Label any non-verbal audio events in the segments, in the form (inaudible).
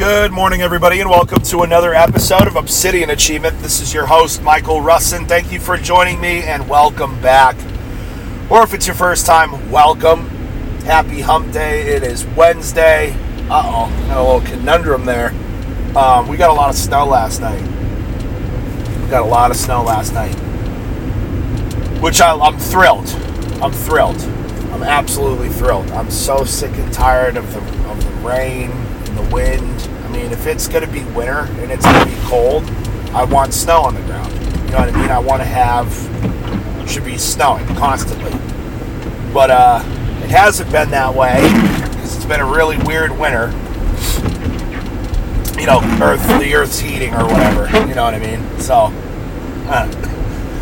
Good morning, everybody, and welcome to another episode of Obsidian Achievement. This is your host, Michael Russin. Thank you for joining me and welcome back. Or if it's your first time, welcome. Happy hump day. It is Wednesday. Uh oh, got a little conundrum there. Um, we got a lot of snow last night. We got a lot of snow last night, which I, I'm thrilled. I'm thrilled. I'm absolutely thrilled. I'm so sick and tired of the, of the rain and the wind. I mean, if it's going to be winter and it's going to be cold, I want snow on the ground. You know what I mean? I want to have, should be snowing constantly. But uh, it hasn't been that way because it's been a really weird winter. You know, Earth, the Earth's heating or whatever. You know what I mean? So, uh,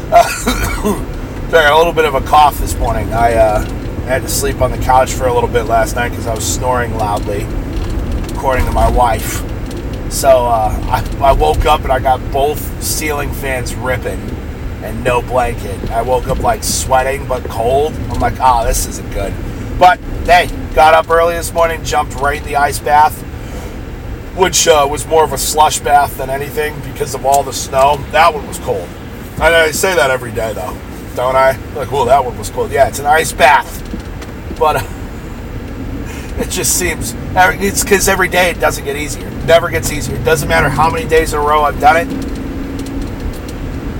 (coughs) sorry, a little bit of a cough this morning. I uh, had to sleep on the couch for a little bit last night because I was snoring loudly, according to my wife. So uh, I, I woke up and I got both ceiling fans ripping and no blanket. I woke up like sweating but cold. I'm like, ah, oh, this isn't good. But hey, got up early this morning, jumped right in the ice bath, which uh, was more of a slush bath than anything because of all the snow. That one was cold. And I say that every day though, don't I? Like, oh, that one was cold. Yeah, it's an ice bath, but. Uh, (laughs) it just seems it's because every day it doesn't get easier. It never gets easier. It doesn't matter how many days in a row I've done it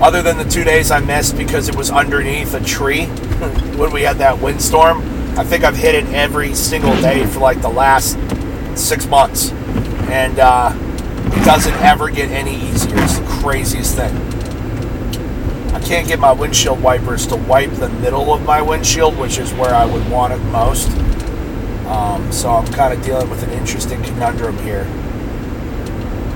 other than the two days I missed because it was underneath a tree (laughs) when we had that windstorm. I think I've hit it every single day for like the last six months. And uh, it doesn't ever get any easier. It's the craziest thing. I can't get my windshield wipers to wipe the middle of my windshield, which is where I would want it most. Um, so I'm kind of dealing with an interesting conundrum here.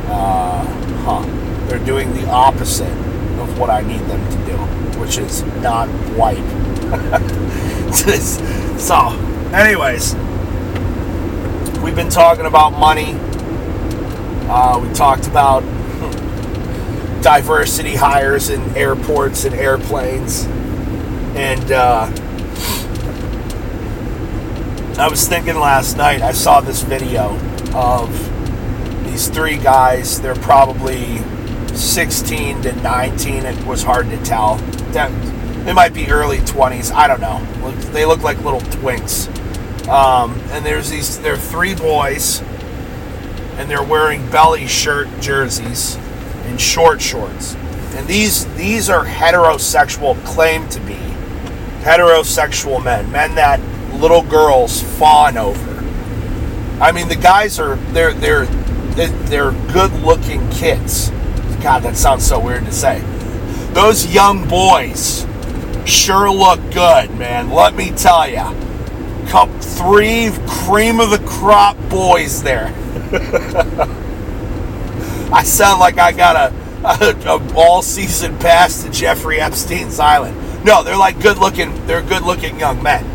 Uh, huh. They're doing the opposite of what I need them to do, which is not wipe. (laughs) so, anyways, we've been talking about money. Uh, we talked about (laughs) diversity hires in airports and airplanes. And uh, I was thinking last night, I saw this video of these three guys. They're probably 16 to 19. It was hard to tell. It might be early 20s. I don't know. They look like little twinks. Um, and there's these. they're three boys, and they're wearing belly shirt jerseys and short shorts. And these these are heterosexual claim to be heterosexual men, men that little girls fawn over. I mean, the guys are they're they're they're good looking kids God, that sounds so weird to say. Those young boys sure look good, man. Let me tell you. Cup three cream of the crop boys there. (laughs) I sound like I got a, a, a all season pass to Jeffrey Epstein's island. No, they're like good looking. They're good looking young men,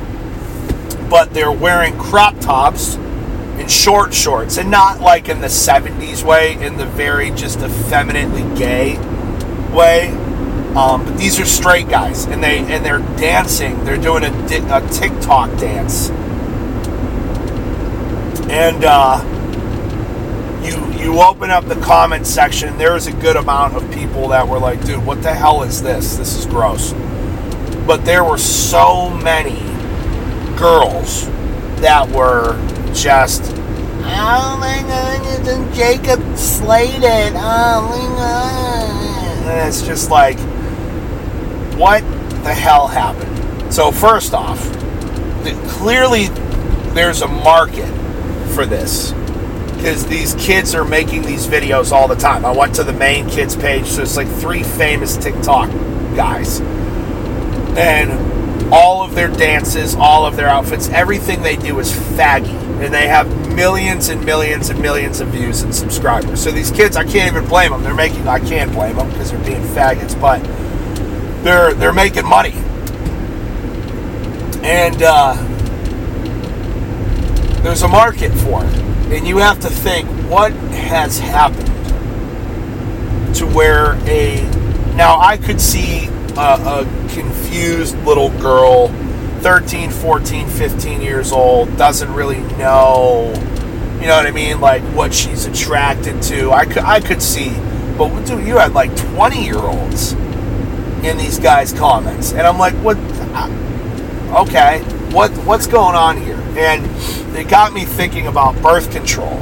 but they're wearing crop tops and short shorts and not like in the 70s way, in the very just effeminately gay way. Um, but these are straight guys, and they and they're dancing. They're doing a, a TikTok dance, and uh, you you open up the comment section. There is a good amount of people that were like, "Dude, what the hell is this? This is gross." But there were so many girls that were just oh my god, Jacob Slated. Oh my god. And it's just like, what the hell happened? So first off, clearly there's a market for this because these kids are making these videos all the time. I went to the main kids page, so it's like three famous TikTok guys. And all of their dances, all of their outfits, everything they do is faggy. And they have millions and millions and millions of views and subscribers. So these kids, I can't even blame them. They're making, I can't blame them because they're being faggots, but they're they're making money. And uh, there's a market for it. And you have to think what has happened to where a now I could see a, a confused little girl 13, 14, 15 years old, doesn't really know You know what I mean? Like what she's attracted to. I could I could see, but dude, you had like 20 year olds in these guys' comments, and I'm like, what? Okay, what what's going on here? And it got me thinking about birth control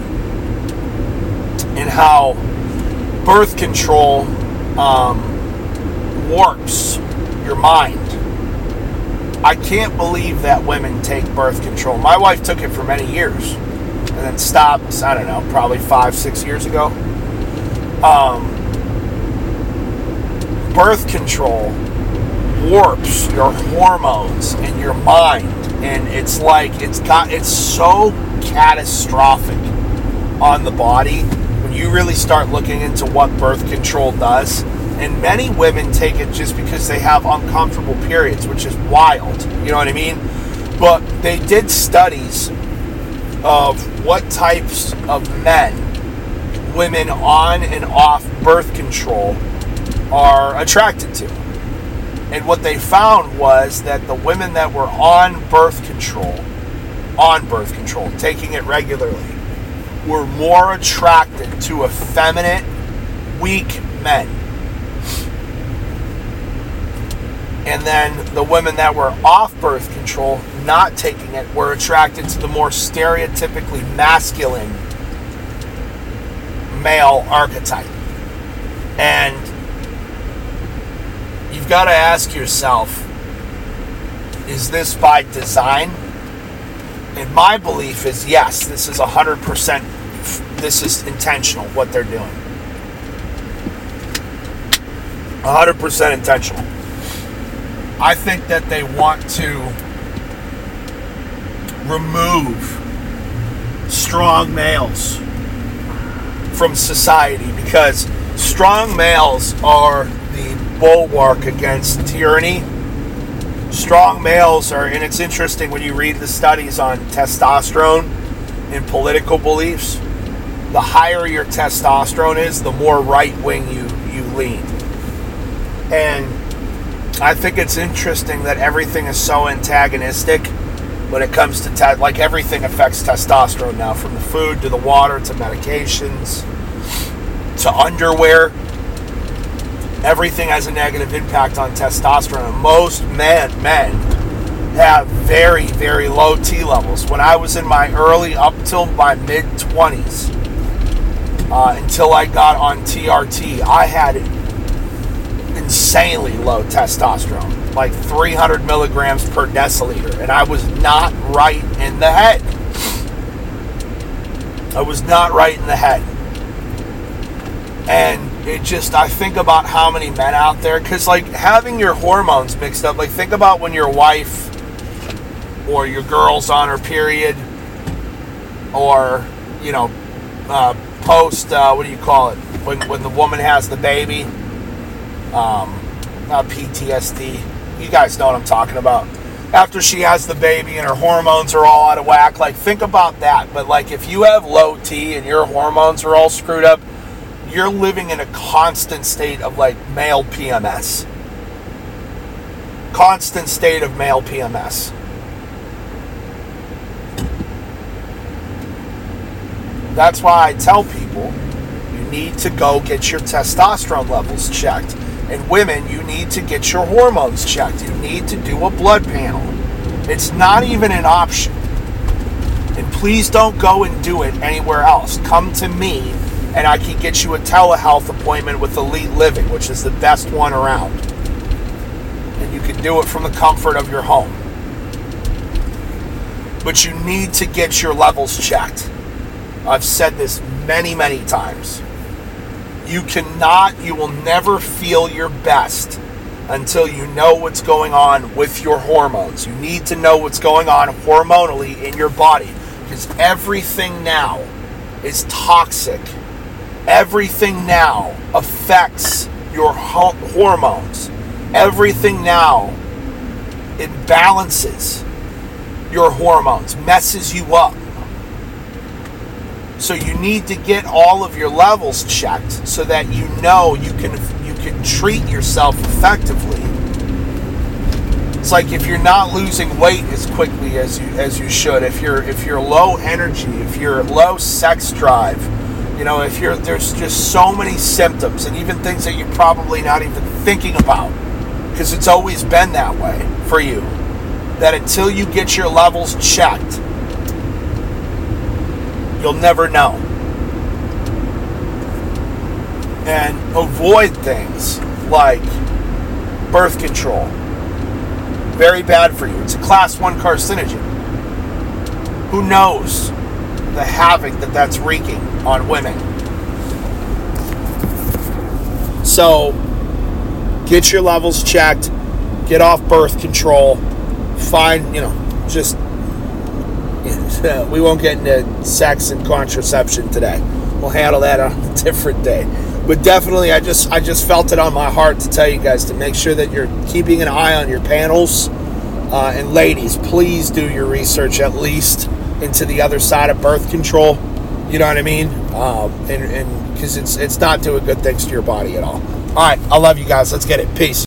and how birth control um, warps your mind. I can't believe that women take birth control. My wife took it for many years and then stopped, I don't know, probably five, six years ago. Um, birth control warps your hormones and your mind and it's like it's got it's so catastrophic on the body when you really start looking into what birth control does and many women take it just because they have uncomfortable periods which is wild you know what i mean but they did studies of what types of men women on and off birth control are attracted to. And what they found was that the women that were on birth control, on birth control, taking it regularly, were more attracted to effeminate, weak men. And then the women that were off birth control, not taking it, were attracted to the more stereotypically masculine male archetype. And you've got to ask yourself is this by design? And my belief is yes, this is 100%, this is intentional what they're doing. 100% intentional. I think that they want to remove strong males from society because strong males are the bulwark against tyranny. Strong males are, and it's interesting when you read the studies on testosterone and political beliefs. The higher your testosterone is, the more right wing you, you lean. And I think it's interesting that everything is so antagonistic when it comes to te- like everything affects testosterone now, from the food to the water to medications to underwear everything has a negative impact on testosterone. Most men men have very very low T levels. When I was in my early up till my mid 20s, uh, until I got on TRT, I had insanely low testosterone, like 300 milligrams per deciliter, and I was not right in the head. I was not right in the head. And it just I think about how many men out there because like having your hormones mixed up. Like think about when your wife or your girl's on her period, or you know, uh, post uh, what do you call it when when the woman has the baby. Um, not PTSD. You guys know what I'm talking about. After she has the baby and her hormones are all out of whack, like think about that. But like if you have low T and your hormones are all screwed up, you're living in a constant state of like male PMS. Constant state of male PMS. That's why I tell people you need to go get your testosterone levels checked. And women, you need to get your hormones checked. You need to do a blood panel. It's not even an option. And please don't go and do it anywhere else. Come to me and I can get you a telehealth appointment with Elite Living, which is the best one around. And you can do it from the comfort of your home. But you need to get your levels checked. I've said this many, many times. You cannot, you will never feel your best until you know what's going on with your hormones. You need to know what's going on hormonally in your body because everything now is toxic Everything now affects your hormones. Everything now imbalances your hormones, messes you up. So you need to get all of your levels checked so that you know you can you can treat yourself effectively it's like if you're not losing weight as quickly as you as you should, if you're if you're low energy, if you're low sex drive, you know, if you're there's just so many symptoms and even things that you're probably not even thinking about because it's always been that way for you. That until you get your levels checked, you'll never know. And avoid things like birth control. Very bad for you. It's a class one carcinogen. Who knows the havoc that that's wreaking on women? So, get your levels checked, get off birth control, find, you know, just (laughs) we won't get into sex and contraception today. We'll handle that on a (laughs) different day. But definitely, I just I just felt it on my heart to tell you guys to make sure that you're keeping an eye on your panels. Uh, and ladies, please do your research at least into the other side of birth control. You know what I mean? Um, and because it's it's not doing good things to your body at all. All right, I love you guys. Let's get it. Peace.